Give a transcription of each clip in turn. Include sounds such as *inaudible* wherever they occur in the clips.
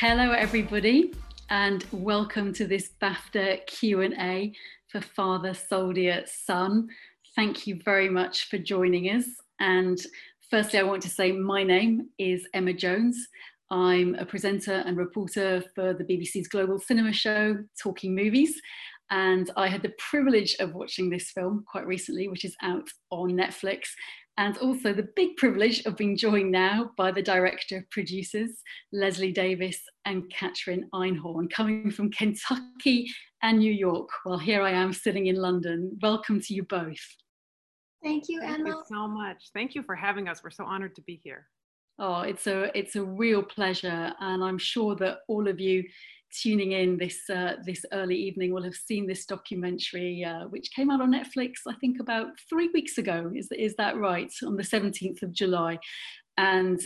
Hello, everybody, and welcome to this BAFTA Q&A for Father Soldier Son. Thank you very much for joining us. And firstly, I want to say my name is Emma Jones. I'm a presenter and reporter for the BBC's global cinema show, Talking Movies. And I had the privilege of watching this film quite recently, which is out on Netflix and also the big privilege of being joined now by the director producers, Leslie Davis and Catrin Einhorn, coming from Kentucky and New York. Well, here I am sitting in London. Welcome to you both. Thank you, Emma. Thank you so much. Thank you for having us. We're so honored to be here. Oh, it's a it's a real pleasure, and I'm sure that all of you tuning in this uh, this early evening will have seen this documentary, uh, which came out on Netflix, I think about three weeks ago. Is is that right? On the 17th of July, and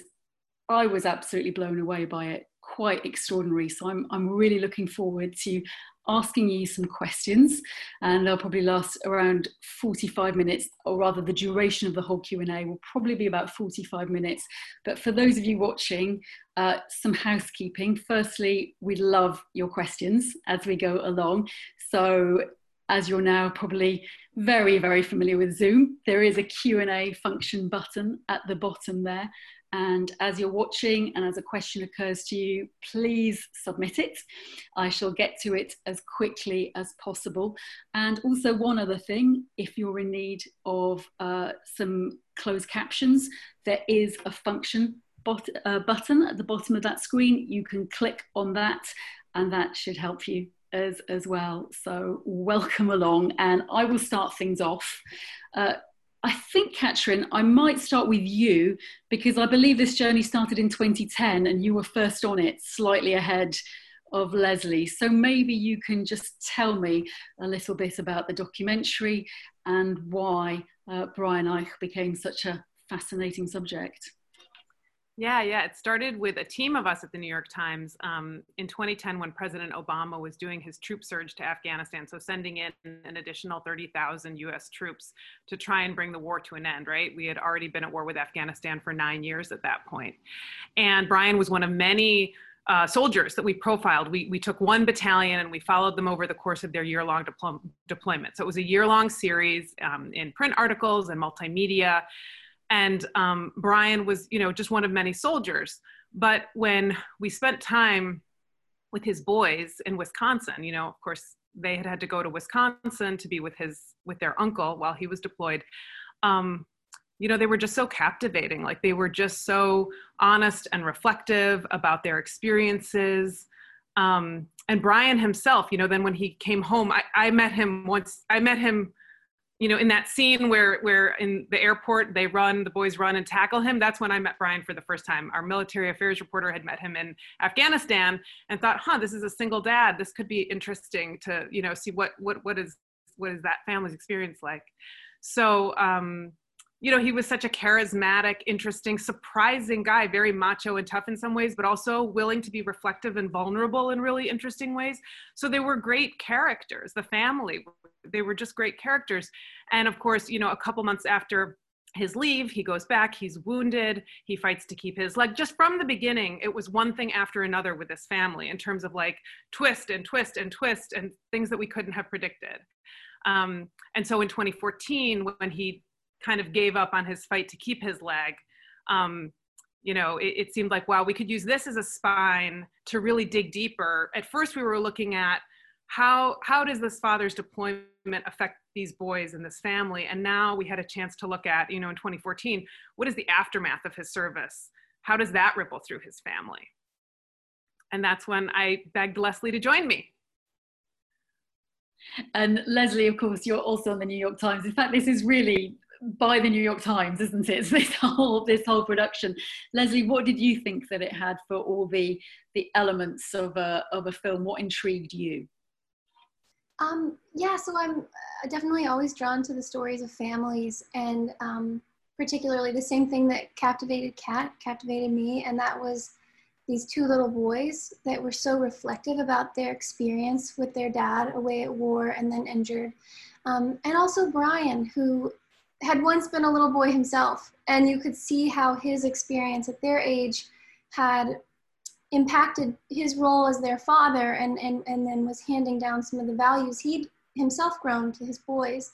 I was absolutely blown away by it. Quite extraordinary. So I'm I'm really looking forward to asking you some questions and they'll probably last around 45 minutes or rather the duration of the whole q&a will probably be about 45 minutes. But for those of you watching uh, some housekeeping. Firstly we love your questions as we go along. So as you're now probably very very familiar with zoom there is a q&a function button at the bottom there and as you're watching and as a question occurs to you, please submit it. I shall get to it as quickly as possible. And also, one other thing if you're in need of uh, some closed captions, there is a function bot- uh, button at the bottom of that screen. You can click on that, and that should help you as, as well. So, welcome along. And I will start things off. Uh, I think, Catrin, I might start with you because I believe this journey started in 2010 and you were first on it, slightly ahead of Leslie. So maybe you can just tell me a little bit about the documentary and why uh, Brian Eisch became such a fascinating subject. Yeah, yeah. It started with a team of us at the New York Times um, in 2010 when President Obama was doing his troop surge to Afghanistan. So, sending in an additional 30,000 US troops to try and bring the war to an end, right? We had already been at war with Afghanistan for nine years at that point. And Brian was one of many uh, soldiers that we profiled. We, we took one battalion and we followed them over the course of their year long deplo- deployment. So, it was a year long series um, in print articles and multimedia and um, brian was you know just one of many soldiers. But when we spent time with his boys in wisconsin you know of course they had had to go to wisconsin to be with his with their uncle while he was deployed. Um, you know they were just so captivating. Like they were just so honest and reflective about their experiences. Um, and brian himself you know then when he came home I, I met him once i met him you know in that scene where where in the airport they run the boys run and tackle him that's when i met brian for the first time. Our military affairs reporter had met him in afghanistan and thought huh this is a single dad. This could be interesting to you know see what what what is what is that family's experience like? So um you know, he was such a charismatic, interesting, surprising guy, very macho and tough in some ways, but also willing to be reflective and vulnerable in really interesting ways. So they were great characters. The family, they were just great characters. And of course, you know, a couple months after his leave, he goes back, he's wounded, he fights to keep his leg. Just from the beginning, it was one thing after another with this family in terms of like twist and twist and twist and things that we couldn't have predicted. Um, and so in 2014, when he kind of gave up on his fight to keep his leg, um, you know, it, it seemed like, wow, we could use this as a spine to really dig deeper. At first, we were looking at how how does this father's deployment affect these boys and this family? And now we had a chance to look at you know in 2014 what is the aftermath of his service? How does that ripple through his family? And that's when i begged leslie to join me. And leslie of course you're also on the new york times. In fact this is really by the New York Times, isn't it? *laughs* This whole this whole production. Leslie, what did you think that it had for all the the elements of a of a film? What intrigued you? Um, yeah, so I'm uh, definitely always drawn to the stories of families, and um, particularly the same thing that captivated Cat captivated me, and that was these two little boys that were so reflective about their experience with their dad away at war and then injured, um, and also Brian, who had once been a little boy himself, and you could see how his experience at their age had impacted his role as their father and, and, and then was handing down some of the values he'd himself grown to his boys.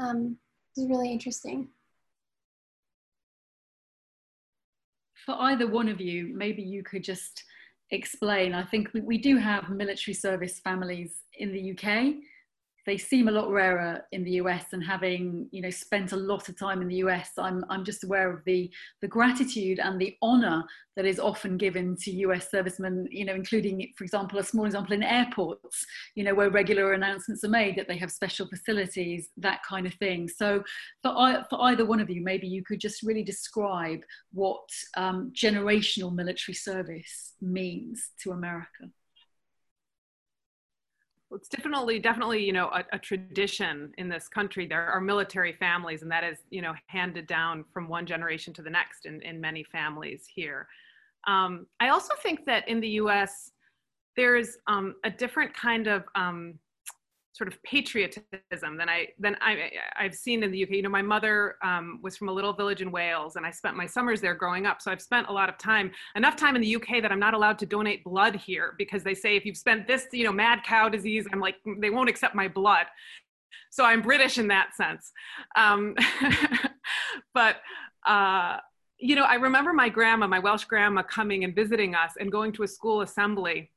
Um, is really interesting. For either one of you, maybe you could just explain. I think we, we do have military service families in the UK they seem a lot rarer in the US and having you know spent a lot of time in the US I'm, I'm just aware of the the gratitude and the honor that is often given to US servicemen you know including for example a small example in airports you know where regular announcements are made that they have special facilities that kind of thing. So for, for either one of you maybe you could just really describe what um, generational military service means to America it's definitely definitely you know a, a, tradition in this country. There are military families and that is you know handed down from one generation to the next in, in many families here. Um, i also think that in the us there's um, a different kind of um, sort of patriotism than I than I I've seen in the UK. You know, my mother um, was from a little village in Wales, and I spent my summers there growing up. So I've spent a lot of time, enough time in the UK that I'm not allowed to donate blood here because they say if you've spent this, you know, mad cow disease, I'm like they won't accept my blood. So I'm British in that sense, um, *laughs* but. Uh, you know, I remember my grandma, my Welsh grandma, coming and visiting us and going to a school assembly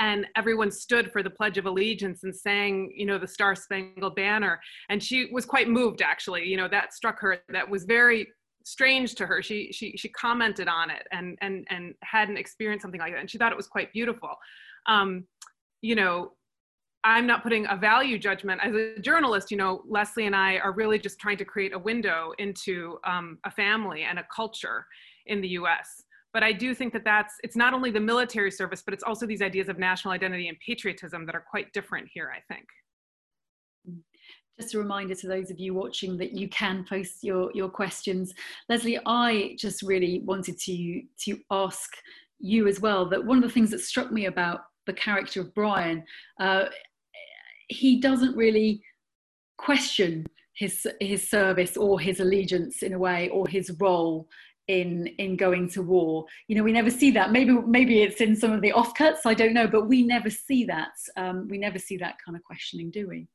and everyone stood for the pledge of allegiance and sang you know the star spangled banner. And she was quite moved actually. You know that struck her. That was very strange to her. She she she commented on it and and and hadn't experienced something like that. And she thought it was quite beautiful. Um you know i'm not putting a value judgment. As a journalist you know leslie and i are really just trying to create a window into um, a family and a culture in the us but i do think that that's it's not only the military service but it's also these ideas of national identity and patriotism that are quite different here i think. Just a reminder to those of you watching that you can post your your questions. Leslie i just really wanted to to ask you as well that one of the things that struck me about the character of brian uh, he doesn't really question his his service or his allegiance in a way or his role in in going to war. You know we never see that. Maybe maybe it's in some of the offcuts i don't know but we never see that um, we never see that kind of questioning do we?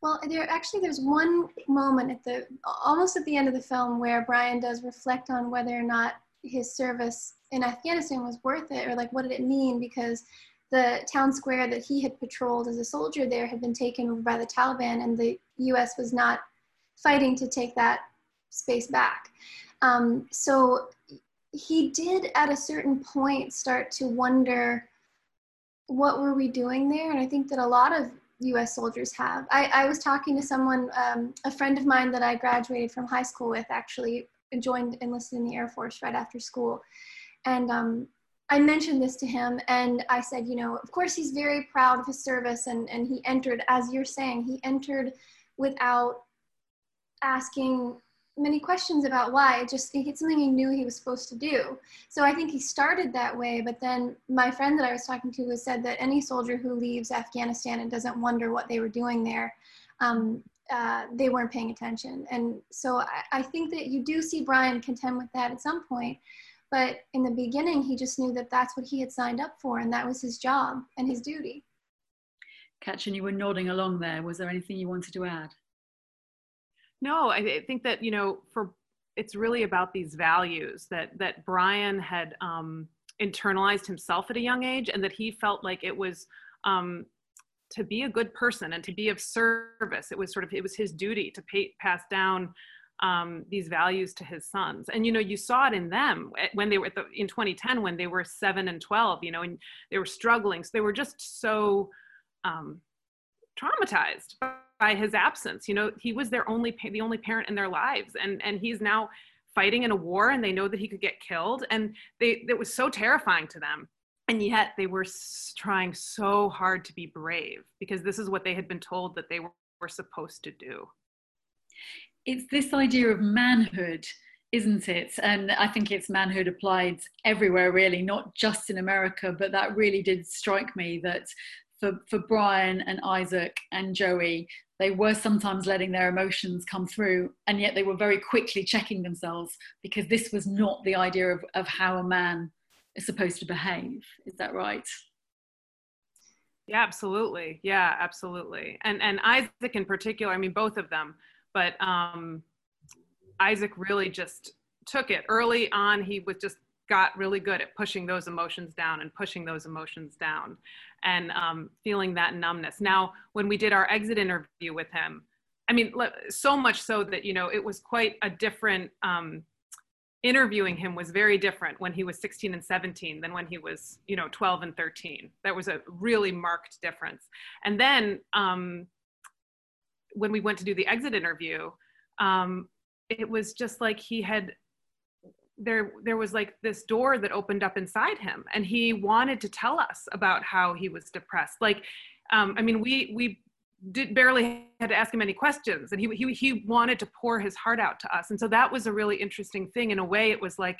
Well there actually there's one moment at the almost at the end of the film where brian does reflect on whether or not his service in afghanistan was worth it or like what did it mean because the town square that he had patrolled as a soldier there had been taken over by the taliban and the us was not fighting to take that space back um, so he did at a certain point start to wonder what were we doing there? And I think that a lot of US soldiers have. I, I was talking to someone, um, a friend of mine that I graduated from high school with, actually joined enlisted in the Air Force right after school. And um, I mentioned this to him and I said, you know, of course he's very proud of his service and, and he entered, as you're saying, he entered without asking many questions about why. Just it's something he knew he was supposed to do. So I think he started that way. But then my friend that I was talking to was said that any soldier who leaves Afghanistan and doesn't wonder what they were doing there, um, uh, they weren't paying attention. And so I, I think that you do see Brian contend with that at some point. But in the beginning, he just knew that that's what he had signed up for, and that was his job and his duty. Catrin, you were nodding along there. Was there anything you wanted to add? No, I think that you know, for it's really about these values that that Brian had um, internalized himself at a young age, and that he felt like it was um, to be a good person and to be of service. It was sort of it was his duty to pay, pass down um, these values to his sons. And you know, you saw it in them when they were the, in 2010 when they were seven and 12. You know, and they were struggling. So they were just so um, traumatized by his absence. You know, he was their only the only parent in their lives, and and he's now fighting in a war, and they know that he could get killed, and they it was so terrifying to them. And yet they were trying so hard to be brave because this is what they had been told that they were, were supposed to do. It's this idea of manhood isn't it? And I think it's manhood applied everywhere, really, not just in America. But that really did strike me that for, for Brian and Isaac and Joey, they were sometimes letting their emotions come through, and yet they were very quickly checking themselves because this was not the idea of, of how a man is supposed to behave. Is that right? Yeah, absolutely. Yeah, absolutely. And and Isaac in particular, I mean both of them, but um Isaac really just took it early on. He was just got really good at pushing those emotions down and pushing those emotions down and um, feeling that numbness. Now, when we did our exit interview with him, I mean, so much so that, you know, it was quite a different, um, interviewing him was very different when he was 16 and 17 than when he was, you know, 12 and 13. That was a really marked difference. And then um, when we went to do the exit interview, um, it was just like he had there there was like this door that opened up inside him and he wanted to tell us about how he was depressed. Like um, i mean we we did barely had to ask him any questions and he, he he wanted to pour his heart out to us. And so that was a really interesting thing. In a way it was like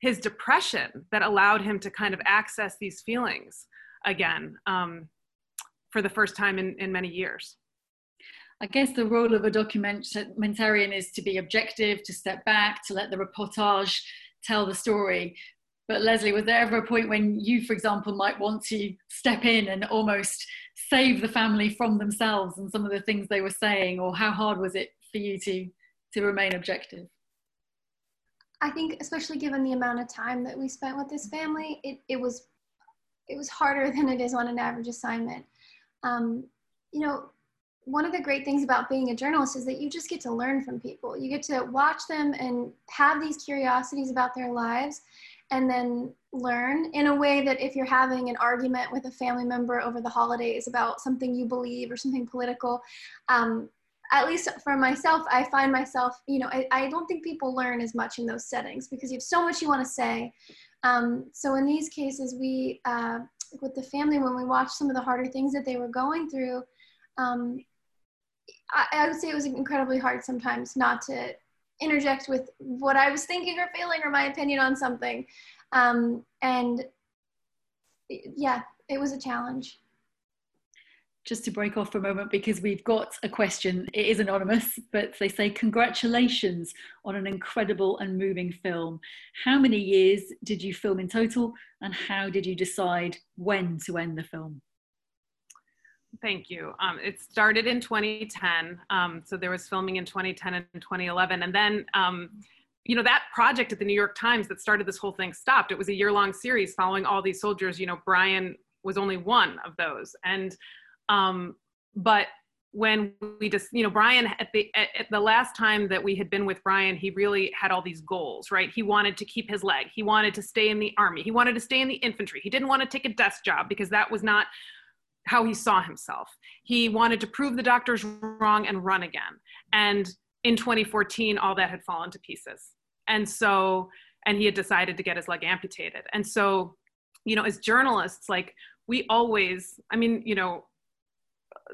his depression that allowed him to kind of access these feelings again um, for the first time in, in many years I guess the role of a documentarian is to be objective, to step back, to let the reportage tell the story. But Leslie, was there ever a point when you, for example, might want to step in and almost save the family from themselves and some of the things they were saying, or how hard was it for you to to remain objective? I think, especially given the amount of time that we spent with this family, it, it was it was harder *laughs* than it is on an average assignment. Um, you know, one of the great things about being a journalist is that you just get to learn from people. You get to watch them and have these curiosities about their lives and then learn in a way that if you're having an argument with a family member over the holidays about something you believe or something political, um, at least for myself, I find myself, you know, I, I, don't think people learn as much in those settings because you have so much you want to say. Um, so in these cases, we, uh, with the family, when we watched some of the harder things that they were going through, um, I, I would say it was incredibly hard sometimes not to interject with what I was thinking or feeling or my opinion on something. Um, and yeah, it was a challenge. Just to break off for a moment, because we've got a question. It is anonymous, but they say, Congratulations on an incredible and moving film. How many years did you film in total, and how did you decide when to end the film? Thank you. Um, it started in 2010. Um, so there was filming in 2010 and 2011. And then, um, you know, that project at the New York Times that started this whole thing stopped. It was a year long series following all these soldiers. You know, Brian was only one of those. And, um, but when we just, you know, Brian, at the, at, at the last time that we had been with Brian, he really had all these goals, right? He wanted to keep his leg. He wanted to stay in the army. He wanted to stay in the infantry. He didn't want to take a desk job because that was not how he saw himself. He wanted to prove the doctors wrong and run again. And in 2014, all that had fallen to pieces. And so, and he had decided to get his leg amputated. And so, you know, as journalists, like we always, I mean, you know,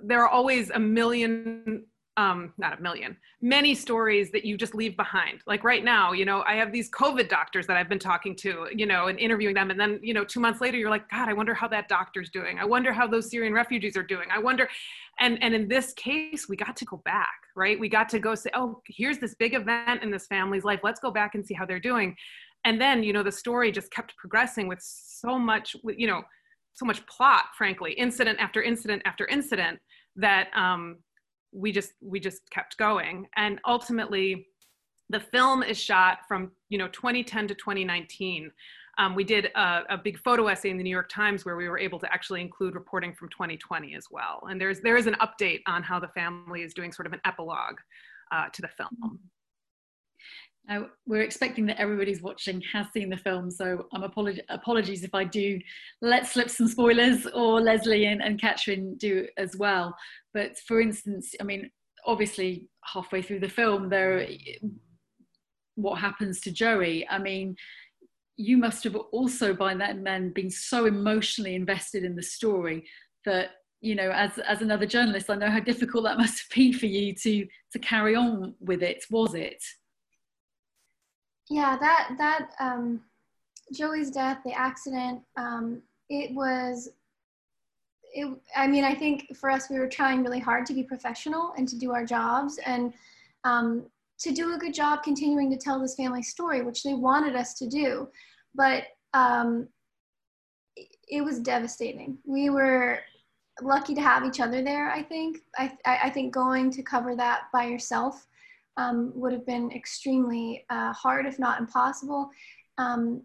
there are always a million um, not a million, many stories that you just leave behind. Like right now, you know, I have these COVID doctors that I've been talking to, you know, and interviewing them. And then, you know, two months later, you're like, God, I wonder how that doctor's doing. I wonder how those Syrian refugees are doing. I wonder. And, and in this case, we got to go back, right? We got to go say, oh, here's this big event in this family's life. Let's go back and see how they're doing. And then, you know, the story just kept progressing with so much, you know, so much plot, frankly, incident after incident after incident that, um, we just we just kept going. And ultimately the film is shot from you know 2010 to 2019 um, we did a, a, big photo essay in the new york times where we were able to actually include reporting from 2020 as well. And there's there is an update on how the family is doing sort of an epilogue uh, to the film now, we're expecting that everybody's watching has seen the film, so I'm apolog- apologies if I do let slip some spoilers, or Leslie and, and Catrin do as well. But for instance, I mean, obviously, halfway through the film, there, what happens to Joey? I mean, you must have also by then been so emotionally invested in the story that you know as as another journalist i know how difficult that must have been for you to to carry on with it was it yeah that that um joey's death the accident um it was it i mean i think for us we were trying really hard to be professional and to do our jobs and um to do a good job continuing to tell this family story which they wanted us to do but um, it was devastating. We were lucky to have each other there. I think. I I think going to cover that by yourself um, would have been extremely uh, hard, if not impossible. Um,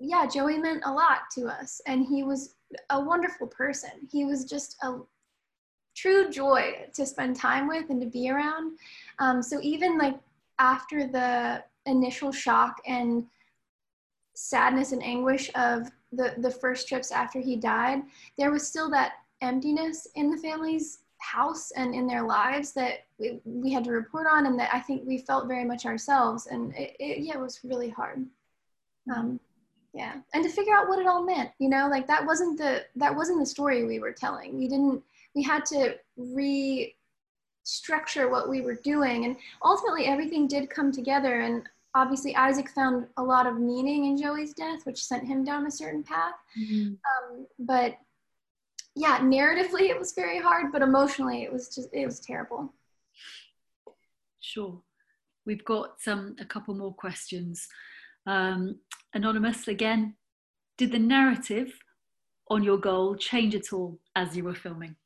yeah, Joey meant a lot to us, and he was a wonderful person. He was just a true joy to spend time with and to be around. Um, so even like after the initial shock and sadness and anguish of the the first trips after he died, there was still that emptiness in the family's house and in their lives that we, we had to report on and that I think we felt very much ourselves. And it, it yeah, it was really hard. Um, yeah. And to figure out what it all meant, you know, like that wasn't the, that wasn't the story we were telling. We didn't, we had to restructure what we were doing. And ultimately everything did come together. And obviously Isaac found a lot of meaning in Joey's death, which sent him down a certain path. Mm-hmm. Um, but yeah, narratively it was very hard, but emotionally it was just it was terrible. Sure. We've got um, a couple more questions. Um, anonymous again, did the narrative on your goal change at all as you were filming?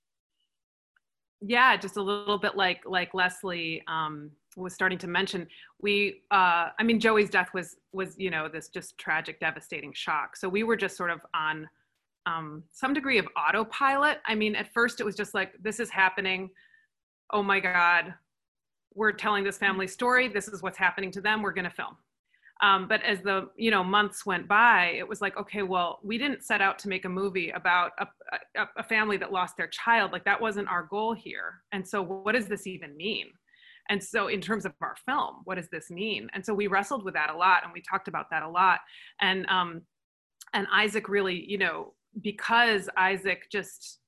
Yeah, just a little bit like like Leslie um, was starting to mention. We, uh, I mean, Joey's death was was you know this just tragic, devastating shock. So we were just sort of on um, some degree of autopilot. I mean, at first it was just like, this is happening. Oh my God, we're telling this family story. This is what's happening to them. We're going to film. Um, but as the you know months went by, it was like, okay, well, we didn't set out to make a movie about a, a, a family that lost their child. Like that wasn't our goal here. And so, what does this even mean? And so, in terms of our film, what does this mean? And so, we wrestled with that a lot, and we talked about that a lot. And um, and Isaac really, you know, because Isaac just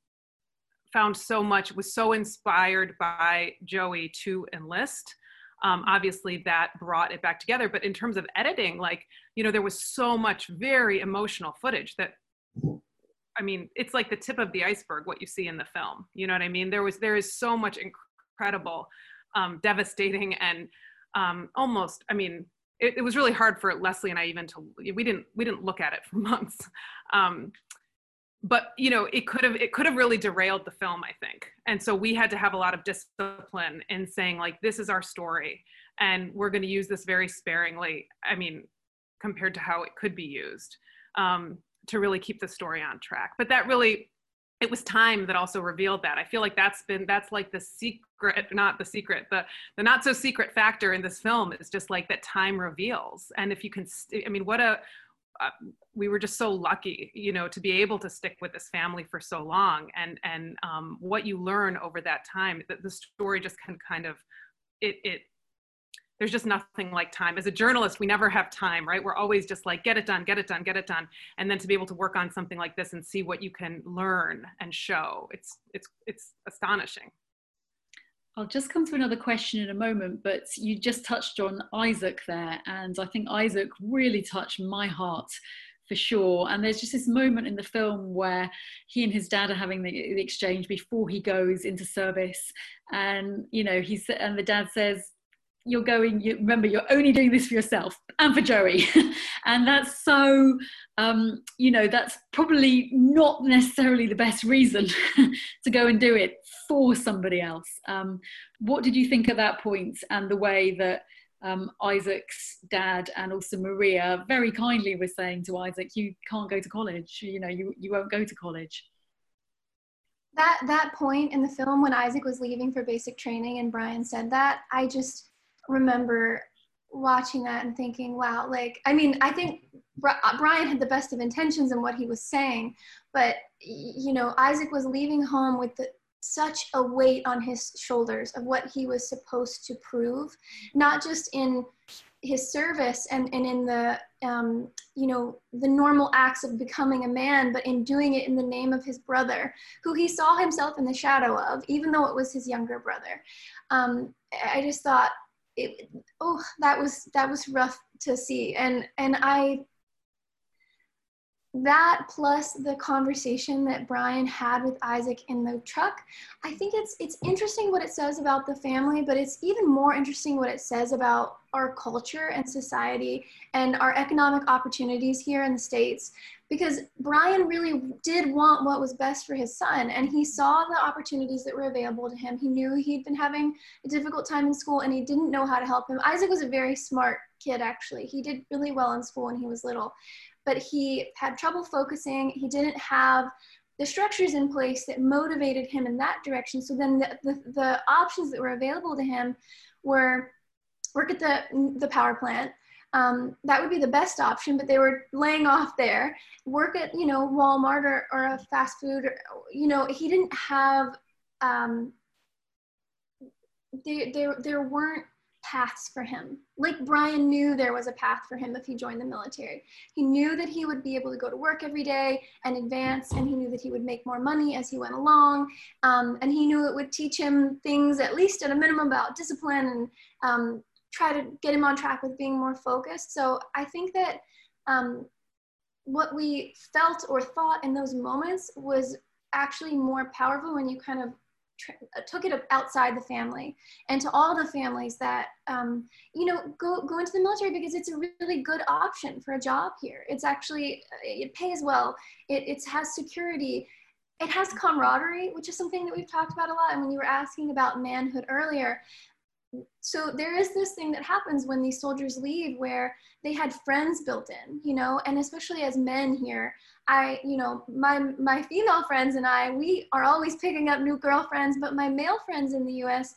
found so much, was so inspired by Joey to enlist. Um, obviously, that brought it back together. But in terms of editing, like, you know, there was so much very emotional footage that, I mean, it's like the tip of the iceberg, what you see in the film. You know what I mean? There was, there is so much incredible, um, devastating, and um, almost, I mean, it, it, was really hard for Leslie and I even to, we didn't, we didn't look at it for *laughs* months. But you know it could have it could have really derailed the film i think. And so we had to have a lot of discipline in saying like this is our story and we're going to use this very sparingly i mean compared to how it could be used um, to really keep the story on track. But that really it was time that also revealed that. I feel like that's been that's like the secret not the secret the the not so secret factor in this film is just like that time reveals. And if you can i mean what a uh, we were just so lucky, you know, to be able to stick with this family for so long. And and um, what you learn over that time, the story just can kind of it it there's just nothing like time. As a journalist, we never have time, right? We're always just like, get it done, get it done, get it done. And then to be able to work on something like this and see what you can learn and show, it's it's it's astonishing. I'll just come to another question in a moment, but you just touched on Isaac there, and I think Isaac really touched my heart for sure. And there's just this moment in the film where he and his dad are having the, the exchange before he goes into service, and you know he's and the dad says, you're going you remember you're only doing this for yourself and for joey. *laughs* And that's so um, you know that's probably not necessarily the best reason *laughs* to go and do it for somebody else. Um, what did you think at that point and the way that um, isaac's dad and also maria very kindly were saying to isaac you can't go to college. You know you, you won't go to college. That that point in the film when isaac was leaving for basic training and brian said that i just remember watching that and thinking, wow, like, I mean, I think uh, Brian had the best of intentions in what he was saying, but, you know, Isaac was leaving home with the, such a weight on his shoulders of what he was supposed to prove, not just in his service and, and in the, um, you know, the normal acts of becoming a man, but in doing it in the name of his brother, who he saw himself in the shadow of, even though it was his younger brother. Um, I just thought, it, oh that was that was rough to see. And and i that plus the conversation that brian had with isaac in the truck i think it's it's interesting what it says about the family but it's even more interesting what it says about our culture and society and our economic opportunities here in the States because Brian really did want what was best for his son and he saw the opportunities that were available to him. He knew he'd been having a difficult time in school and he didn't know how to help him. Isaac was a very smart kid, actually. He did really well in school when he was little, but he had trouble focusing. He didn't have the structures in place that motivated him in that direction. So then the, the, the options that were available to him were work at the, the power plant. Um, that would be the best option, but they were laying off there. Work at, you know, Walmart or, or a fast food, or, you know, he didn't have, um, there, there, there weren't paths for him. Like Brian knew there was a path for him if he joined the military. He knew that he would be able to go to work every day and advance, and he knew that he would make more money as he went along. Um, and he knew it would teach him things, at least at a minimum, about discipline and um, try to get him on track with being more focused. So I think that um, what we felt or thought in those moments was actually more powerful when you kind of took it outside the family and to all the families that um, you know go go into the military because it's a really good option for a job here. It's actually uh, it pays well. It, it has security. It has camaraderie which is something that we've talked about a lot. And when you were asking about manhood earlier so there is this thing that happens when these soldiers leave where they had friends built in you know and especially as men here i you know my my female friends and i we are always picking up new girlfriends but my male friends in the us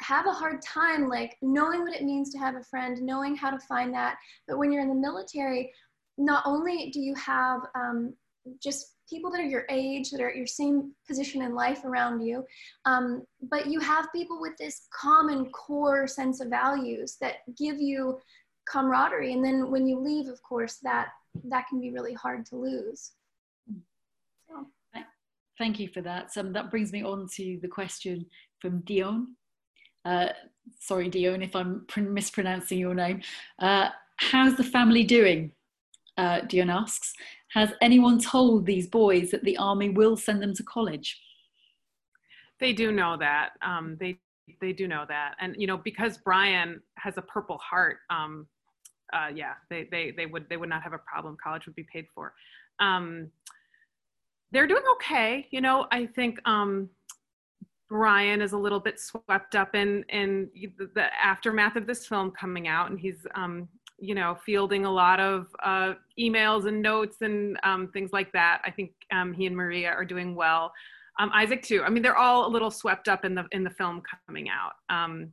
have a hard time like knowing what it means to have a friend knowing how to find that. But when you're in the military not only do you have um, just people that are your age, that are at your same position in life around you. Um, but you have people with this common core sense of values that give you camaraderie. And then when you leave, of course, that that can be really hard to lose. So. Thank you for that. So that brings me on to the question from Dion. Uh, sorry, Dion, if I'm mispronouncing your name. Uh, how's the family doing? Uh, Dion asks. Has anyone told these boys that the army will send them to college? They do know that. Um, they they do know that, and you know because Brian has a Purple Heart. Um, uh, yeah, they, they they would they would not have a problem. College would be paid for. Um, they're doing okay. You know, I think um, Brian is a little bit swept up in in the aftermath of this film coming out, and he's um, you know, fielding a lot of uh, emails and notes and um, things like that. I think um, he and Maria are doing well. Um, Isaac too. I mean, they're all a little swept up in the in the film coming out. Um,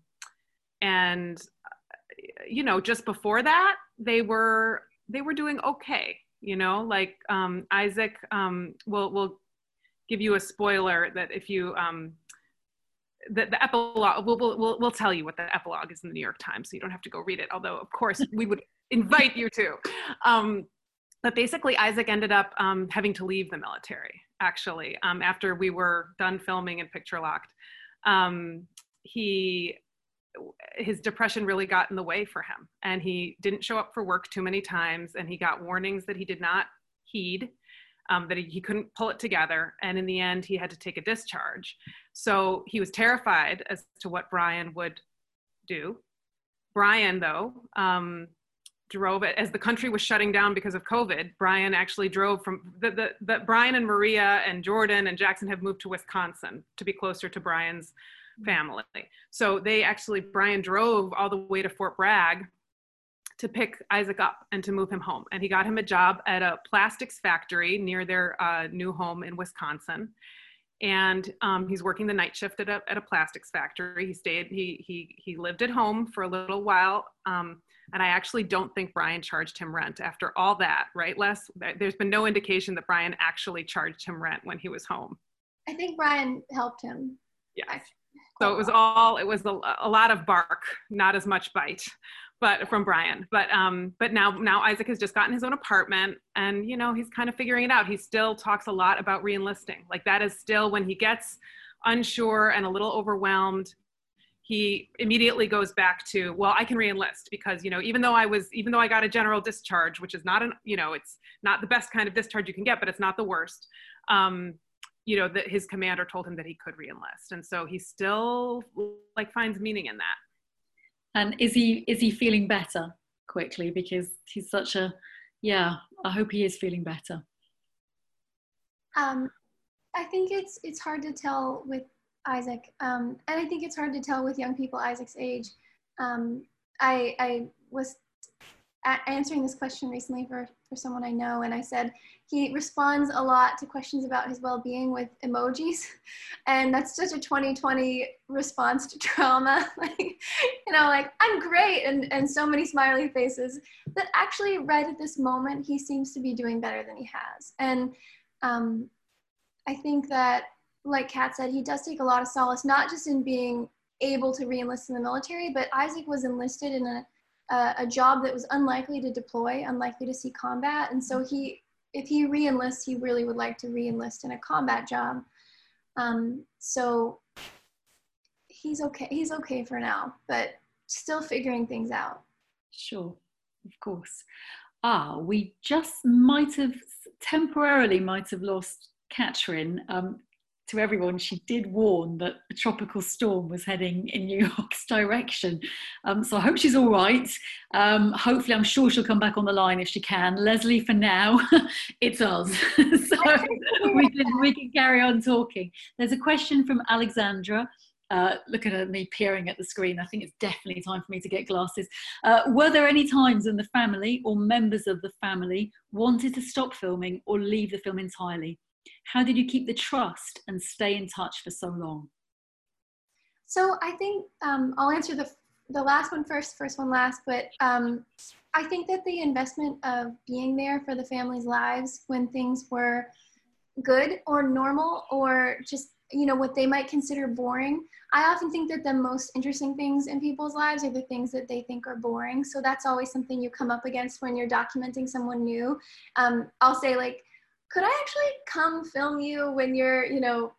and uh, you know, just before that, they were they were doing okay. You know, like um, Isaac um, will will give you a spoiler that if you the, the epilogue we'll, we'll, we'll tell you what the epilogue is in the new york times so you don't have to go read it although of course we would *laughs* invite you to. Um, but basically isaac ended up um, having to leave the military actually um, after we were done filming and picture locked. Um, he his depression really got in the way for him and he didn't show up for work too many times and he got warnings that he did not heed um, that he, he couldn't pull it together. And in the end, he had to take a discharge. So he was terrified as to what Brian would do. Brian, though, um, drove it as the country was shutting down because of COVID. Brian actually drove from the, the, the Brian and Maria and Jordan and Jackson have moved to Wisconsin to be closer to Brian's family. So they actually, Brian drove all the way to Fort Bragg to pick Isaac up and to move him home. And he got him a job at a plastics factory near their uh, new home in Wisconsin. And um, he's working the night shift at a, at a plastics factory. He stayed, he, he, he lived at home for a little while. Um, and I actually don't think Brian charged him rent after all that, right, Les? There's been no indication that Brian actually charged him rent when he was home. I think Brian helped him. Yeah. So it was all, it was a, a lot of bark, not as much bite but from Brian. But um, but now now Isaac has just gotten his own apartment, and you know he's kind of figuring it out. He still talks a lot about reenlisting. Like that is still when he gets unsure and a little overwhelmed. He immediately goes back to, well, I can reenlist because you know even though I was even though I got a general discharge, which is not an you know it's not the best kind of discharge you can get, but it's not the worst. Um, you know that his commander told him that he could reenlist, and so he still like finds meaning in that And is he is he feeling better quickly? Because he's such a yeah. I hope he is feeling better. Um, I think it's it's hard to tell with Isaac, um, and I think it's hard to tell with young people Isaac's age. Um, I I was answering this question recently for, for someone I know, and I said he responds a lot to questions about his well being with emojis. *laughs* And that's such a 2020 response to trauma. *laughs* like, you know, like, I'm great, and, and so many smiley faces. That actually, right at this moment, he seems to be doing better than he has. And um, I think that, like Kat said, he does take a lot of solace, not just in being able to re enlist in the military, but Isaac was enlisted in a a, a job that was unlikely to deploy, unlikely to see combat. And so he, if he re-enlists, he really would like to re-enlist in a combat job. Um, so he's okay. He's okay for now, but still figuring things out. Sure, of course. Ah, we just might have temporarily might have lost Catrin. Um, to everyone, she did warn that a tropical storm was heading in New York's *laughs* direction. Um, so I hope she's all right. Um, hopefully, I'm sure she'll come back on the line if she can. Leslie, for now, *laughs* it's us. *laughs* so we can, we can carry on talking. There's a question from Alexandra. Uh, looking at me peering at the screen, I think it's definitely time for me to get glasses. Uh, were there any times when the family or members of the family wanted to stop filming or leave the film entirely? How did you keep the trust and stay in touch for so long? So I think um, I'll answer the the last one first, first one last. But um, I think that the investment of being there for the family's lives when things were good or normal or just you know what they might consider boring i often think that the most interesting things in people's lives are the things that they think are boring so that's always something you come up against when you're documenting someone new um, i'll say like could I actually come film you when you're, you know,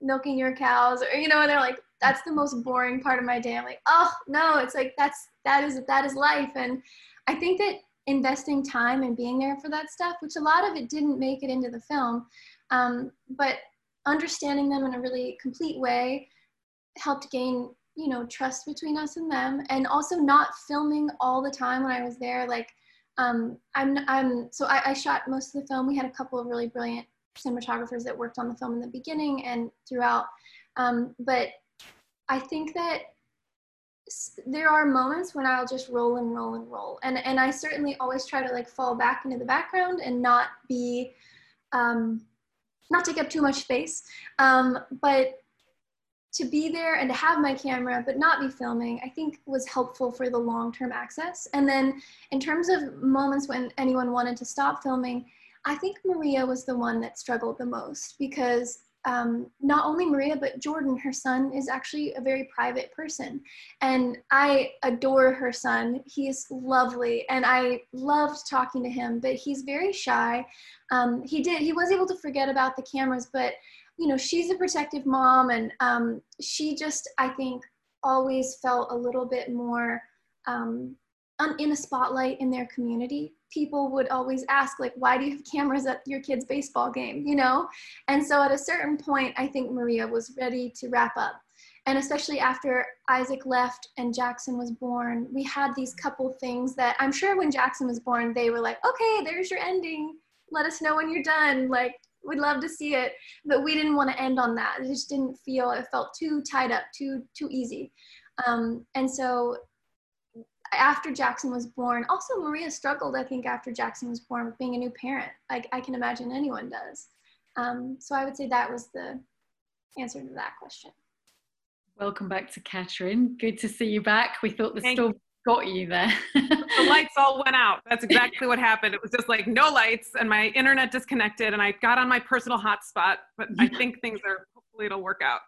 milking your cows or, you know, and they're like, that's the most boring part of my day. I'm like, oh no, it's like, that's, that is, that is life. And I think that investing time and being there for that stuff, which a lot of it didn't make it into the film, um, but understanding them in a really complete way helped gain you know trust between us and them and also not filming all the time when i was there like um, I'm, I'm, so I, I shot most of the film. We had a couple of really brilliant cinematographers that worked on the film in the beginning and throughout. Um, but I think that there are moments when I'll just roll and roll and roll. And, and I certainly always try to like fall back into the background and not be, um, not take up too much space. Um, but to be there and to have my camera but not be filming i think was helpful for the long-term access. And then in terms of moments when anyone wanted to stop filming i think maria was the one that struggled the most because um, not only maria but jordan her son is actually a very private person. And i adore her son. He's lovely and i loved talking to him but he's very shy. Um, he did he was able to forget about the cameras but you know, she's a protective mom, and um, she just, I think, always felt a little bit more um, in a spotlight in their community. People would always ask, like, why do you have cameras at your kid's baseball game? You know? And so at a certain point, I think Maria was ready to wrap up. And especially after Isaac left and Jackson was born, we had these couple things that I'm sure when Jackson was born, they were like, okay, there's your ending. Let us know when you're done. Like, we'd love to see it but we didn't want to end on that. It just didn't feel it felt too tied up too too easy. Um, and so after jackson was born also maria struggled i think after jackson was born with being a new parent like i can imagine anyone does. Um, so i would say that was the answer to that question. Welcome back to Catrin. good to see you back. We thought the Thank storm got you there. *laughs* the lights all went out. That's *laughs* exactly what happened. It was just like no lights and my internet disconnected and I got on my personal hotspot, but I *laughs* think things are hopefully it'll work out.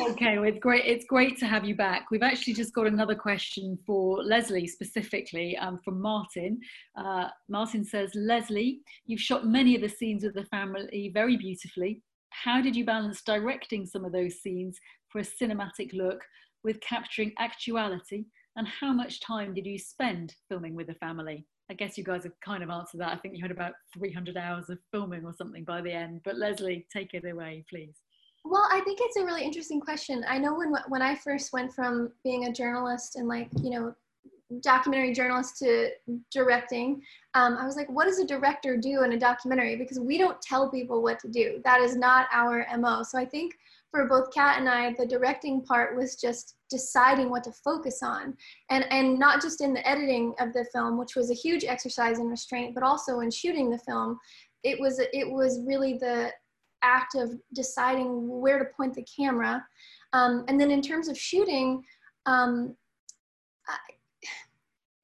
Okay, well, it's great. It's great to have you back. We've actually just got another question for Leslie specifically um, from Martin. Uh, Martin says, Leslie, you've shot many of the scenes with the family very beautifully. How did you balance directing some of those scenes for a cinematic look with capturing actuality and how much time did you spend filming with the family? I guess you guys have kind of answered that. I think you had about 300 hours of filming or something by the end. But Leslie, take it away, please. Well, I think it's a really interesting question. I know when when I first went from being a journalist and like you know documentary journalist to directing, um, I was like, what does a director do in a documentary? Because we don't tell people what to do. That is not our MO. So I think for both Kat and I, the directing part was just deciding what to focus on. And, and not just in the editing of the film, which was a huge exercise in restraint, but also in shooting the film. It was, it was really the act of deciding where to point the camera. Um, and then in terms of shooting, um,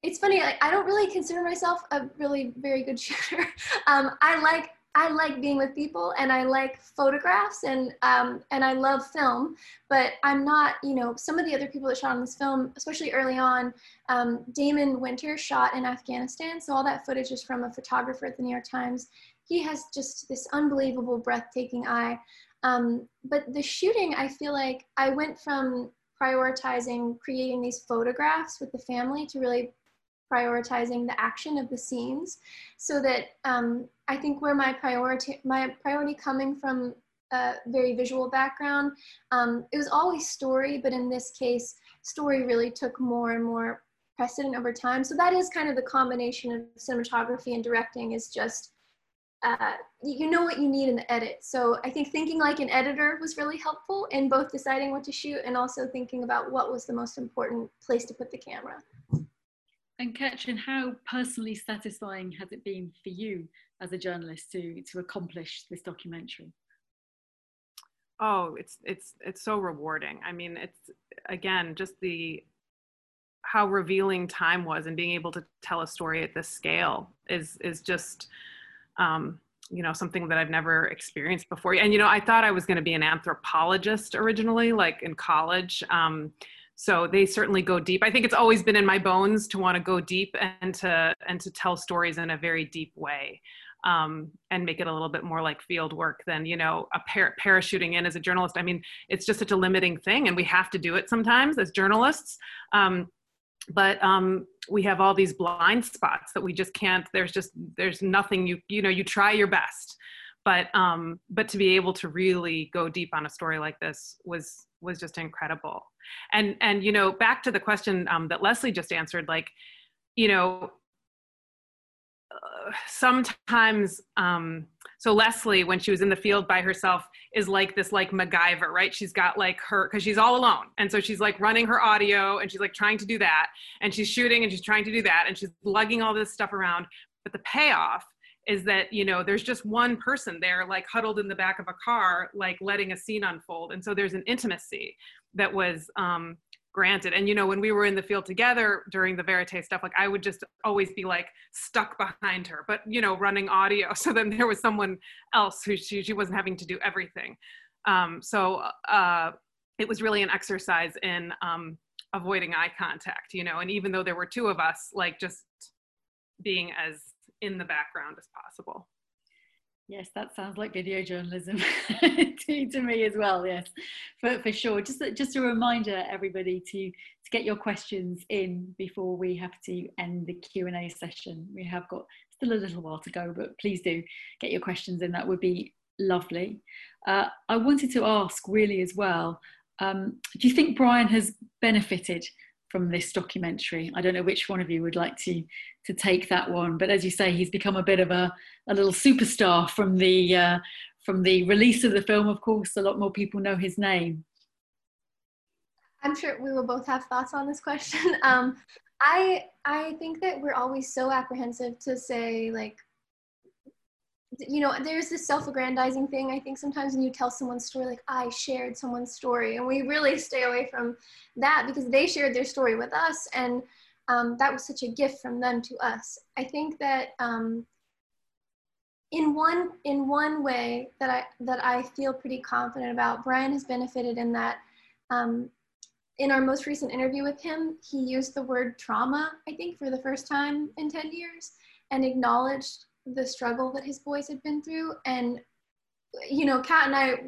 it's funny, I, I, don't really consider myself a really very good *laughs* shooter. Um, I like I like being with people and I like photographs and um, and I love film, but I'm not, you know, some of the other people that shot on this film, especially early on, um, Damon Winter shot in Afghanistan, so all that footage is from a photographer at the New York Times. He has just this unbelievable, breathtaking eye. Um, but the shooting, I feel like I went from prioritizing creating these photographs with the family to really prioritizing the action of the scenes so that um, i think where my priority my priority coming from a very visual background um, it was always story but in this case story really took more and more precedent over time so that is kind of the combination of cinematography and directing is just uh, you know what you need in the edit. So I think thinking like an editor was really helpful in both deciding what to shoot and also thinking about what was the most important place to put the camera. And Catrin, how personally satisfying has it been for you as a journalist to to accomplish this documentary? Oh, it's it's it's so rewarding. I mean, it's again just the how revealing time was and being able to tell a story at this scale is is just um, you know something that I've never experienced before. And you know, I thought I was going to be an anthropologist originally, like in college. Um, so they certainly go deep. I think it's always been in my bones to want to go deep and to and to tell stories in a very deep way um, and make it a little bit more like field work than you know a par- parachuting in as a journalist. I mean it's just such a limiting thing and we have to do it sometimes as journalists um, but um, we have all these blind spots that we just can't there's just there's nothing you you know you try your best. But um but to be able to really go deep on a story like this was was just incredible. And and you know back to the question um, that leslie just answered like you know uh, sometimes um, so leslie when she was in the field by herself is like this like macgyver right? She's got like her because she's all alone. And so she's like running her audio and she's like trying to do that. And she's shooting and she's trying to do that. And she's lugging all this stuff around. But the payoff is that you know there's just one person there like huddled in the back of a car like letting a scene unfold. And so there's an intimacy that was um, granted. And you know when we were in the field together during the verite stuff like i would just always be like stuck behind her but you know running audio. *laughs* So then there was someone else who she, she wasn't having to do everything. Um, so uh, it was really an exercise in um, avoiding eye contact you know and even though there were two of us like just being as in the background as possible. Yes, that sounds like video journalism *laughs* to, to me as well. Yes, for, for sure. Just just a reminder, everybody, to to get your questions in before we have to end the Q and A session. We have got still a little while to go, but please do get your questions in. That would be lovely. Uh, I wanted to ask really as well. Um, do you think Brian has benefited from this documentary. I don't know which one of you would like to to take that one, but as you say, he's become a bit of a, a little superstar from the uh, from the release of the film. Of course, a lot more people know his name. I'm sure we will both have thoughts on this question. *laughs* Um, I I think that we're always so apprehensive to say like you know, there's this self-aggrandizing thing. I think sometimes when you tell someone's story, like I shared someone's story, and we really *laughs* stay away from that because they shared their story with us, and um, that was such a gift from them to us. I think that um, in one in one way that I that I feel pretty confident about, Brian has benefited in that. Um, in our most recent interview with him, he used the word trauma, I think, for the first time in 10 years and acknowledged the struggle that his boys had been through and you know kat and i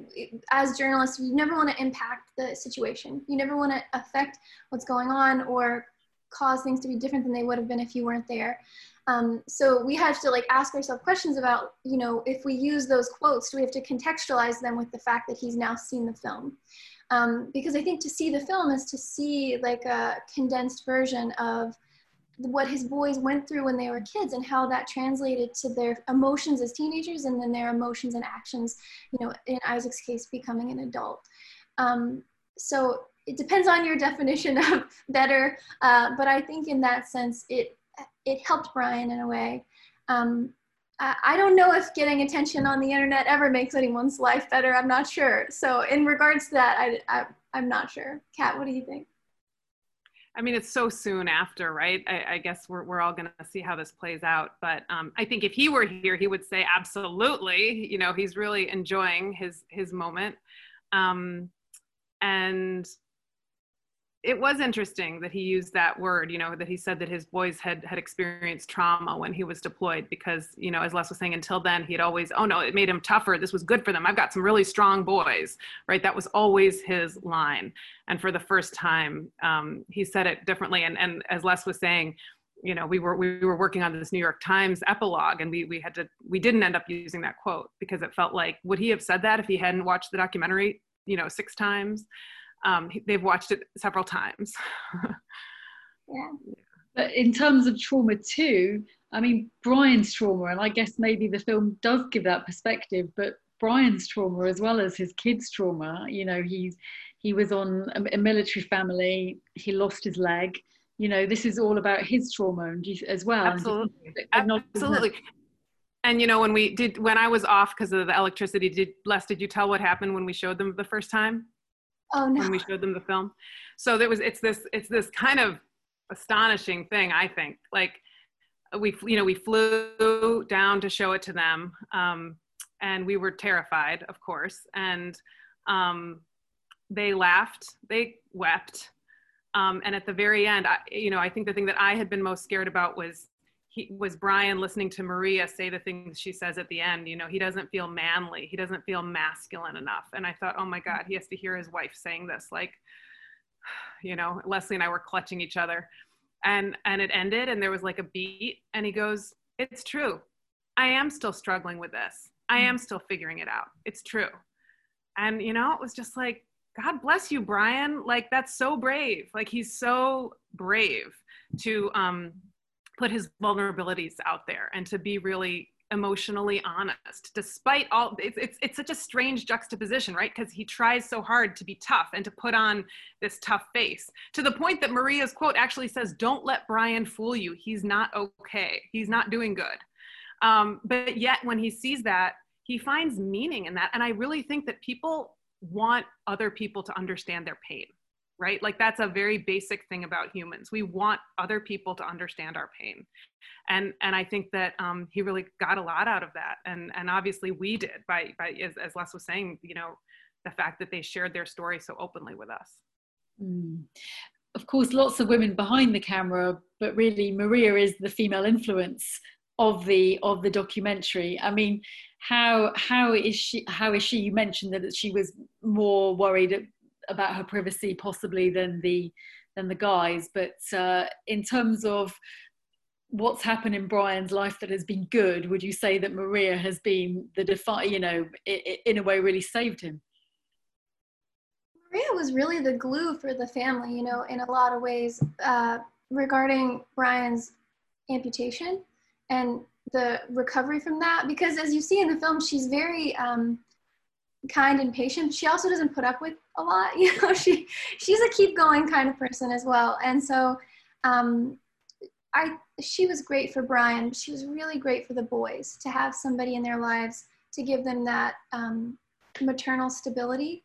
as journalists you never want to impact the situation you never want to affect what's going on or cause things to be different than they would have been if you weren't there. Um, so we have to like ask ourselves questions about, you know, if we use those quotes, do we have to contextualize them with the fact that he's now seen the film? Um, because I think to see the film is to see like a condensed version of what his boys went through when they were kids and how that translated to their emotions as teenagers and then their emotions and actions, you know, in Isaac's case, becoming an adult. Um, so it depends on your *laughs* definition of better, uh, but I think in that sense, it it helped Brian in a way. Um, I, don't know if getting attention on the internet ever makes anyone's life better. I'm not sure. So in regards to that, I, I I'm not sure. Kat, what do you think? I mean, it's so soon after, right? I, I guess we're, we're all going to see how this plays out. But um, I think if he were here, he would say absolutely. You know, he's really enjoying his his moment. Um, and it was interesting that he used that word you know that he said that his boys had had experienced trauma when he was deployed because you know as les was saying until then he had always oh no it made him tougher. This was good for them. I've got some really strong boys right? That was always his line. And for the first time um, he said it differently. And and as les was saying you know we were we were working on this new york times epilogue and we we had to we didn't end up using that quote because it felt like would he have said that if he hadn't watched the documentary you know six times um, they've watched it several times. *laughs* yeah. But in terms of trauma too, I mean, Brian's trauma, and I guess maybe the film does give that perspective, but Brian's trauma as well as his kids' trauma, you know, he's he was on a, a military family, he lost his leg. You know, this is all about his trauma and as well. Absolutely. Absolutely. And you know, when we did, when I was off because of the electricity, did Les? Did you tell what happened when we showed them the first time? Oh no. When we showed them the film. So there was it's this it's this kind of astonishing thing, I think. Like we you know, we flew down to show it to them. Um, and we were terrified, of course. And um, they laughed, they wept. Um, and at the very end, I, you know, I think the thing that I had been most scared about was he was Brian listening to Maria say the things she says at the end. You know, he doesn't feel manly. He doesn't feel masculine enough. And I thought, oh my God, he has to hear his wife saying this. Like, *sighs* you know, Leslie and I were clutching each other. And and it ended and there was like a beat. And he goes, It's true. I am still struggling with this. I am still figuring it out. It's true. And you know, it was just like, God bless you, Brian. Like that's so brave. Like he's so brave to um put his vulnerabilities out there and to be really emotionally honest despite all it's, it's, it's such a strange juxtaposition right? Because he tries so hard to be tough and to put on this tough face to the point that maria's quote actually says don't let brian fool you. He's not okay. He's not doing good. Um, but yet when he sees that he finds meaning in that. And i really think that people want other people to understand their pain right? Like that's a very basic thing about humans. We want other people to understand our pain, and and I think that um, he really got a lot out of that, and and obviously we did by by as, as Les was saying, you know, the fact that they shared their story so openly with us. Mm. Of course, lots of women behind the camera, but really Maria is the female influence of the of the documentary. I mean, how how is she? How is she? You mentioned that she was more worried about her privacy possibly than the than the guys. But uh, in terms of what's happened in Brian's life that has been good, would you say that Maria has been the defi- you know, in a way really saved him? Maria was really the glue for the family, you know, in a lot of ways uh, regarding Brian's amputation and the recovery from that. Because as you see in the film, she's very um, kind and patient. She also doesn't put up with a lot. *laughs* You know, she she's a keep going kind of person as well. And so, um, I she was great for Brian. She was really great for the boys to have somebody in their lives to give them that um, maternal stability.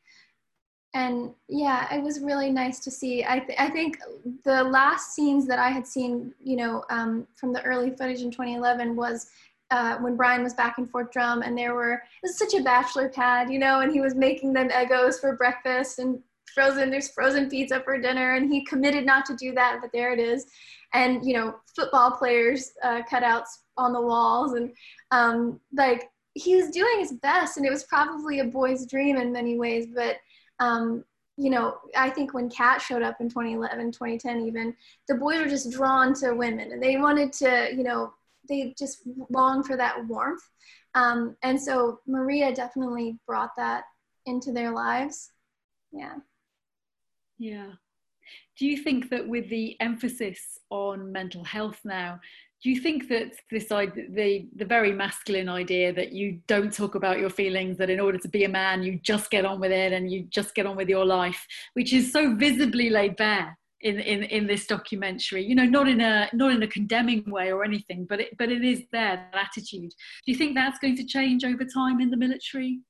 And yeah, it was really nice to see. I, th- I think the last scenes that I had seen, you know, um, from the early footage in 2011 was uh, when Brian was back in Fort Drum, and there were it was such a bachelor pad, you know, and he was making them Eggos for breakfast and frozen. There's frozen pizza for dinner, and he committed not to do that, but there it is. And you know, football players uh, cutouts on the walls, and um, like he was doing his best, and it was probably a boy's dream in many ways. But um, you know, I think when Kat showed up in 2011, 2010, even the boys were just drawn to women and they wanted to, you know, they just long for that warmth. Um, and so Maria definitely brought that into their lives. Yeah. Yeah. Do you think that with the emphasis on mental health now, do you think that this the the very masculine idea that you don't talk about your feelings that in order to be a man you just get on with it and you just get on with your life which is so visibly laid bare in in in this documentary you know not in a not in a condemning way or anything but it but it is there that attitude. Do you think that's going to change over time in the military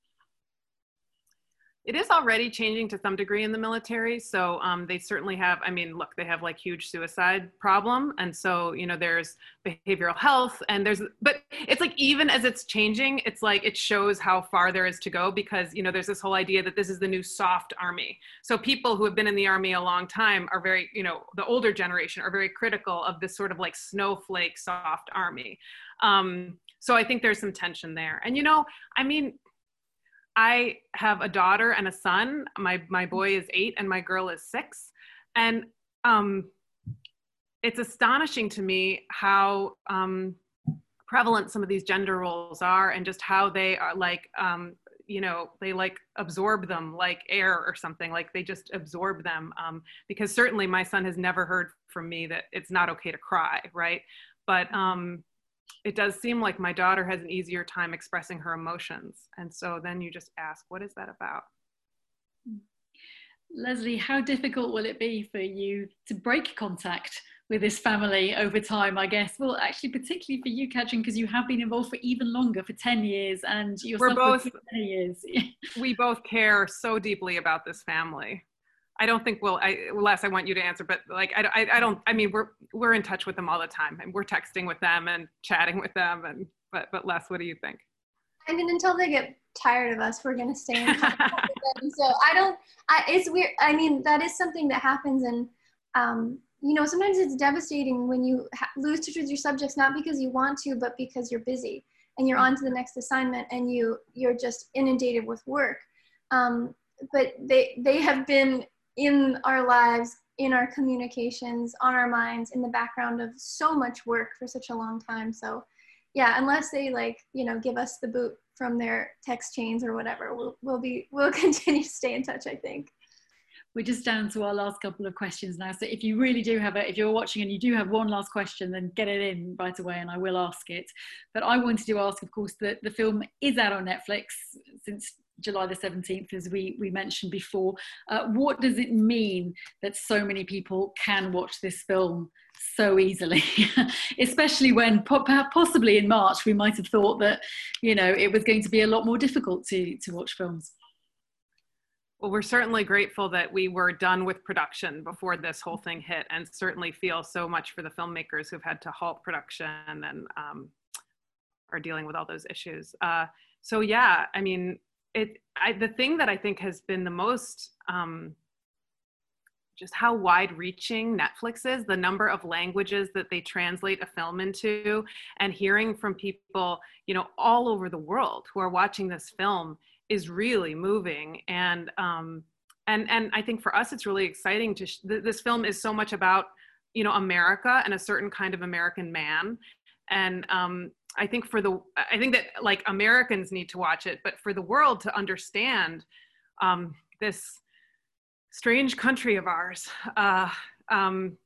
it is already changing to some degree in the military so um, they certainly have i mean look they have like huge suicide problem and so you know there's behavioral health and there's but it's like even as it's changing it's like it shows how far there is to go because you know there's this whole idea that this is the new soft army. So people who have been in the army a long time are very you know the older generation are very critical of this sort of like snowflake soft army. Um, so i think there's some tension there. And you know i mean I have a daughter and a son. My my boy is eight and my girl is six, and um, it's astonishing to me how um, prevalent some of these gender roles are, and just how they are like um, you know they like absorb them like air or something. Like they just absorb them. Um, because certainly my son has never heard from me that it's not okay to cry, right? But um, it does seem like my daughter has an easier time expressing her emotions. And so then you just ask, what is that about? Leslie, how difficult will it be for you to break contact with this family over time, I guess? Well, actually, particularly for you, Catrin, because you have been involved for even longer, for 10 years, and you're both, for 10 years. *laughs* we both care so deeply about this family. I don't think we'll. I, Les, I want you to answer, but like, I, I, I, don't. I mean, we're we're in touch with them all the time, and we're texting with them and chatting with them, and but but Les, what do you think? I mean, until they get tired of us, we're gonna stay in touch with *laughs* them. So I don't. I, it's weird. I mean, that is something that happens, and um, you know, sometimes it's devastating when you ha- lose touch with your subjects, not because you want to, but because you're busy and you're on to the next assignment, and you you're just inundated with work. Um, but they they have been in our lives, in our communications, on our minds, in the background of so much work for such a long time. So, yeah, unless they like, you know, give us the boot from their text chains or whatever, we'll, we'll be, *laughs* we'll continue to stay in touch, I think. We're just down to our last couple of questions now. So if you really do have it, if you're watching and you do have one last question, then get it in right away and I will ask it. But I wanted to ask, of course, that the film is out on Netflix since July the 17th, as we, we mentioned before. Uh, what does it mean that so many people can watch this film so easily, *laughs* especially when po- possibly in March we might have thought that, you know, it was going to be a lot more difficult to, to watch films? Well, we're certainly grateful that we were done with production before this whole thing hit, and certainly feel so much for the filmmakers who've had to halt production and um, are dealing with all those issues. Uh, so yeah, I mean, it I, the thing that I think has been the most um, just how wide reaching Netflix is, the number of languages that they translate a film into, and hearing from people, you know, all over the world who are watching this film is really moving. And, um, and, and I think for us, it's really exciting to, sh- this film is so much about, you know, America and a certain kind of American man. And, um, I think for the I think that like Americans need to watch it, but for the world to understand um, this strange country of ours, uh, um,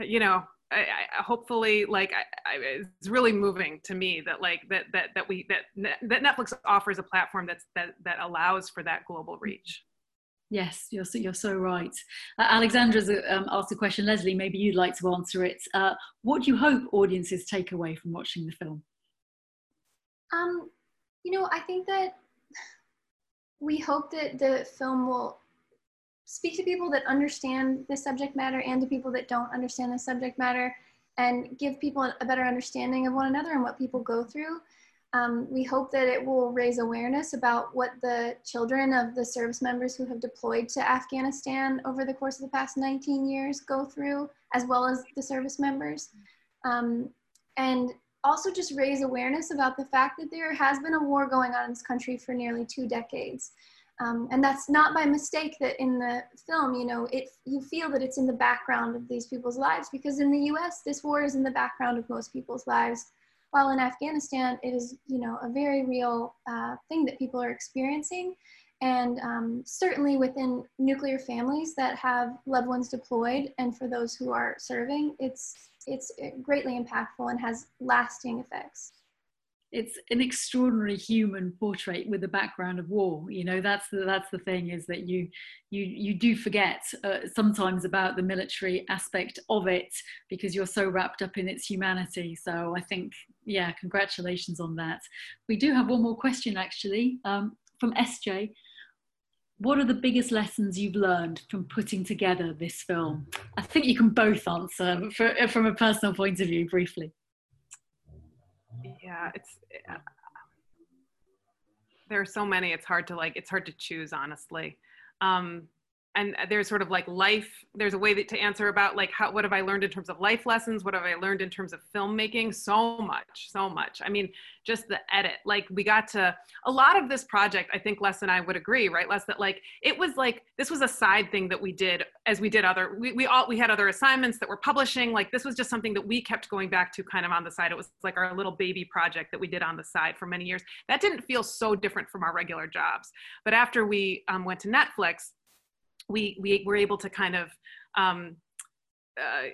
you know, I, I, hopefully like I, it's really moving to me that like that that that we that that Netflix offers a platform that's that that allows for that global reach. Yes, you're so, you're so right. Uh, Alexandra's um, asked a question. Leslie, maybe you'd like to answer it. Uh, what do you hope audiences take away from watching the film? Um, you know, I think that we hope that the film will speak to people that understand the subject matter and to people that don't understand the subject matter and give people a better understanding of one another and what people go through. Um, we hope that it will raise awareness about what the children of the service members who have deployed to Afghanistan over the course of the past 19 years go through, as well as the service members. Um, and also just raise awareness about the fact that there has been a war going on in this country for nearly two decades. Um, and that's not by mistake that in the film, you know, it you feel that it's in the background of these people's lives because in the U.S. this war is in the background of most people's lives, while in Afghanistan it is, you know, a very real uh, thing that people are experiencing, and um, certainly within nuclear families that have loved ones deployed, and for those who are serving, it's it's greatly impactful and has lasting effects. It's an extraordinary human portrait with a background of war. You know that's the that's the thing is that you you you do forget uh, sometimes about the military aspect of it because you're so wrapped up in its humanity. So i think yeah congratulations on that. We do have one more question actually um, from sj what are the biggest lessons you've learned from putting together this film? I think you can both answer for, from a personal point of view briefly. Yeah it's uh, there are so many it's hard to like it's hard to choose honestly. Um and there's sort of like life there's a way that, to answer about like how what have i learned in terms of life lessons? What have i learned in terms of filmmaking? So much so much. I mean just the edit. Like we got to a lot of this project i think les and i would agree right les that like it was like this was a side thing that we did as we did other we, we all we had other assignments that were publishing. Like this was just something that we kept going back to kind of on the side. It was like our little baby project that we did on the side for many years. That didn't feel so different from our regular jobs. But after we um, went to netflix we we were able to kind of um, uh,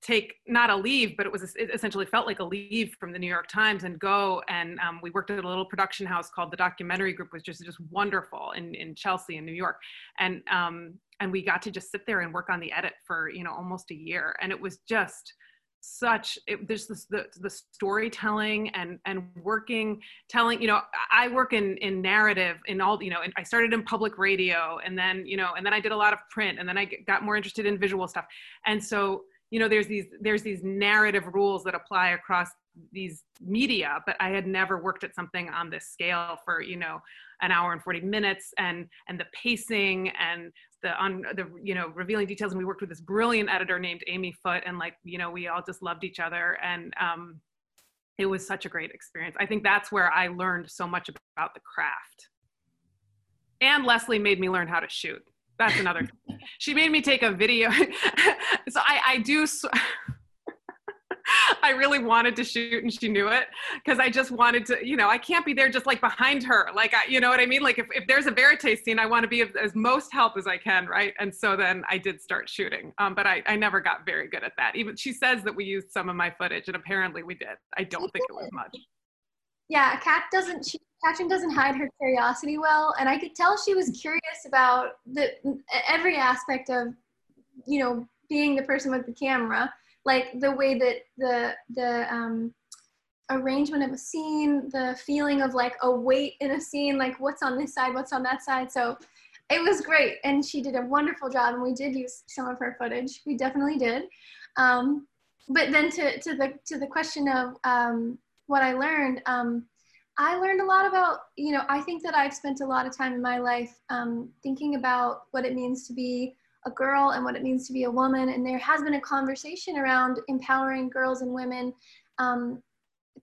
take not a leave, but it was it essentially felt like a leave from the New York Times and go. And um, we worked at a little production house called the Documentary Group, which just just wonderful in in Chelsea in New York, and um, and we got to just sit there and work on the edit for you know almost a year, and it was just such it, there's this, the the storytelling and and working telling you know i work in in narrative in all you know i started in public radio and then you know and then i did a lot of print and then i got more interested in visual stuff. And so you know there's these there's these narrative rules that apply across these media but i had never worked at something on this scale for you know an hour and 40 minutes and and the pacing and the on the you know revealing details. And we worked with this brilliant editor named amy foote and like you know we all just loved each other. And um it was such a great experience. I think that's where i learned so much about the craft. And leslie made me learn how to shoot that's another *laughs* she made me take a video *laughs* so i i do *laughs* I really wanted to shoot and she knew it because I just wanted to, you know, I can't be there just like behind her. Like, I, you know what I mean? Like if, if there's a verite scene, I want to be of, as most help as I can. Right. And so then I did start shooting. Um, but I, I never got very good at that. Even she says that we used some of my footage and apparently we did. I don't think it was much. Yeah. Kat doesn't, she, Catrin doesn't hide her curiosity well. And I could tell she was curious about the, every aspect of, you know, being the person with the camera like the way that the the um, arrangement of a scene, the feeling of like a weight in a scene, like what's on this side, what's on that side. So it was great, and she did a wonderful job, and we did use some of her footage. We definitely did. Um, but then to, to the to the question of um, what I learned, um, I learned a lot about you know I think that I've spent a lot of time in my life um, thinking about what it means to be a girl and what it means to be a woman. And there has been a conversation around empowering girls and women um,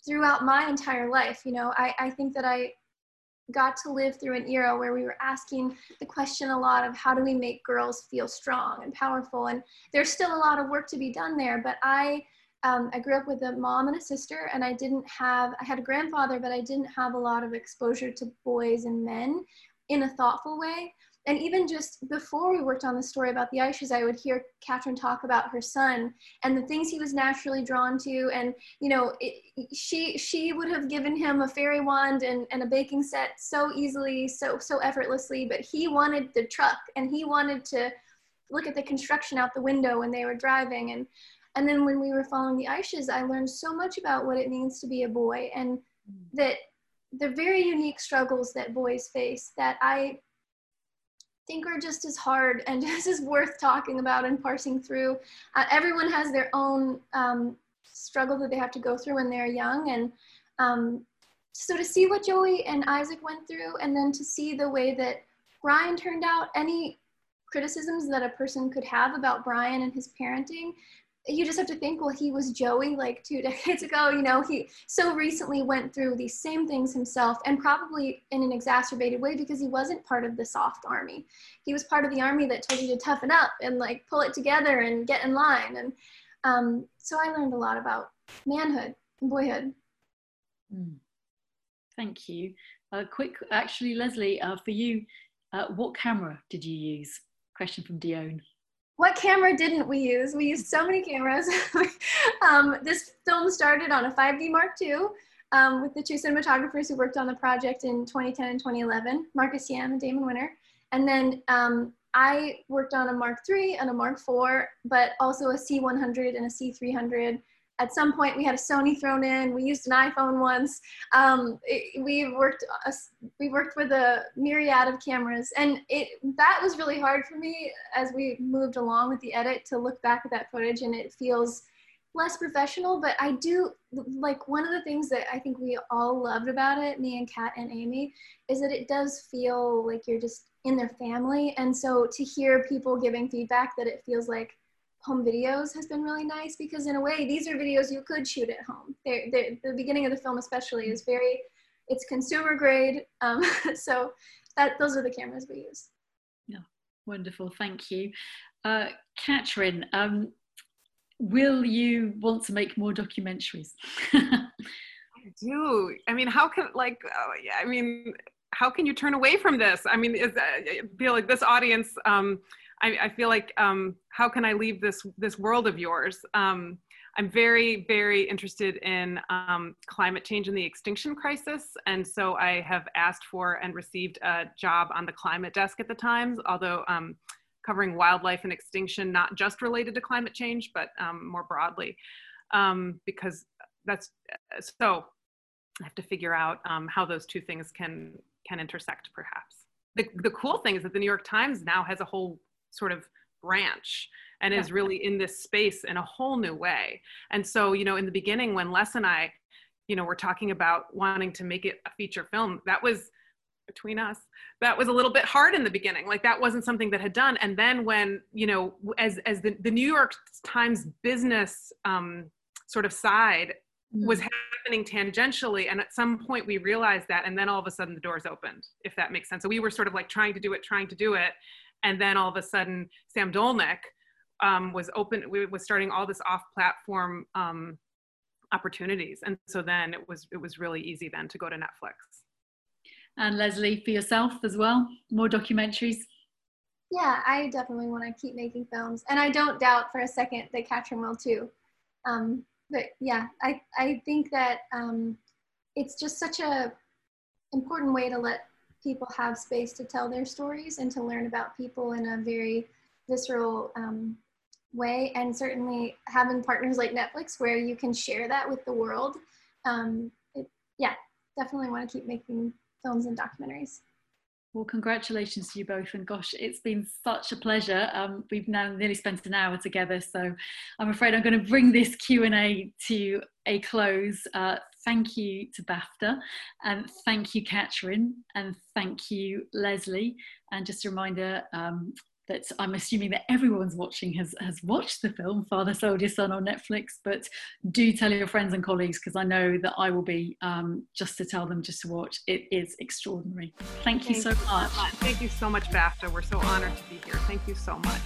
throughout my entire life. You know, I, I think that I got to live through an era where we were asking the question a lot of how do we make girls feel strong and powerful. And there's still a lot of work to be done there. But I, um, I grew up with a mom and a sister, and I didn't have, I had a grandfather, but I didn't have a lot of exposure to boys and men in a thoughtful way and even just before we worked on the story about the Eisches, I would hear Catrin talk about her son and the things he was naturally drawn to. And, you know, it, she, she would have given him a fairy wand and, and a baking set so easily, so, so effortlessly, but he wanted the truck and he wanted to look at the construction out the window when they were driving. And, and then when we were following the Eisches, I learned so much about what it means to be a boy and that the very unique struggles that boys face that I think are just as hard and *laughs* just as worth talking about and parsing through. Uh, everyone has their own um, struggle that they have to go through when they're young. And um, so to see what Joey and Isaac went through, and then to see the way that Brian turned out, any criticisms that a person could have about Brian and his parenting, you just have to think, well, he was Joey like two *laughs* decades ago. You know, he so recently went through these same things himself and probably in an exacerbated way because he wasn't part of the soft army. He was part of the army that told you to toughen up and like pull it together and get in line. And um, so I learned a lot about manhood and boyhood. Mm. Thank you. Uh, quick, actually, Leslie, uh, for you, uh, what camera did you use? Question from Dion what camera didn't we use? We used so many cameras. *laughs* um, this film started on a 5D Mark II um, with the two cinematographers who worked on the project in 2010 and 2011, Marcus Yam and Damon Winter. And then um, I worked on a Mark III and a Mark IV, but also a C100 and a C300 at some point we had a Sony thrown in. We used an iPhone once. Um, it, we worked uh, we worked with a myriad of cameras, and it that was really hard for me as we moved along with the edit to look back at that footage, and it feels less professional. But I do like one of the things that I think we all loved about it, me and Kat and Amy, is that it does feel like you're just in their family, and so to hear people giving feedback that it feels like home videos has been really nice because in a way these are videos you could shoot at home. They're, they're, the beginning of the film especially is very it's consumer grade um, *laughs* so that those are the cameras we use. Yeah wonderful thank you. Uh, Catrin, um, will you want to make more documentaries? *laughs* I do. I mean how can like oh, yeah, i mean how can you turn away from this? I mean is that, i feel like this audience um, I, I feel like um, how can I leave this this world of yours? Um, I'm very very interested in um, climate change and the extinction crisis, and so I have asked for and received a job on the climate desk at the Times, although um, covering wildlife and extinction, not just related to climate change, but um, more broadly, um, because that's so. I have to figure out how those two things can can intersect, perhaps. The, the cool thing is that the New York Times now has a whole sort of branch and yeah. is really in this space in a whole new way. And so, you know, in the beginning when Les and I, you know, were talking about wanting to make it a feature film, that was between us that was a little bit hard in the beginning like that wasn't something that had done and then when you know as as the, the new york times business um, sort of side mm. was happening tangentially and at some point we realized that and then all of a sudden the doors opened if that makes sense so we were sort of like trying to do it trying to do it and then all of a sudden sam dolnick um, was open we was starting all this off-platform um, opportunities. And so then it was it was really easy then to go to netflix. And leslie for yourself as well? More documentaries? Yeah i definitely want to keep making films. And i don't doubt for a second that Catrin will too. Um, but yeah i i think that um, it's just such a important way to let people have space to tell their stories and to learn about people in a very visceral um, way. And certainly having partners like Netflix where you can share that with the world. Um, it, yeah, definitely want to keep making films and documentaries. Well, congratulations to you both. And gosh, it's been such a pleasure. Um, we've now nearly spent an hour together, so I'm afraid I'm going to bring this Q&A to a close. Uh, thank you to BAFTA, and thank you, Catrin, and thank you, Leslie. And just a reminder, um, that I'm assuming that everyone's watching has, has watched the film Father Soldier Son on Netflix, but do tell your friends and colleagues because I know that I will be um, just to tell them just to watch. It is extraordinary. Thank, Thank you so much. Thank you so much, BAFTA. We're so honored to be here. Thank you so much.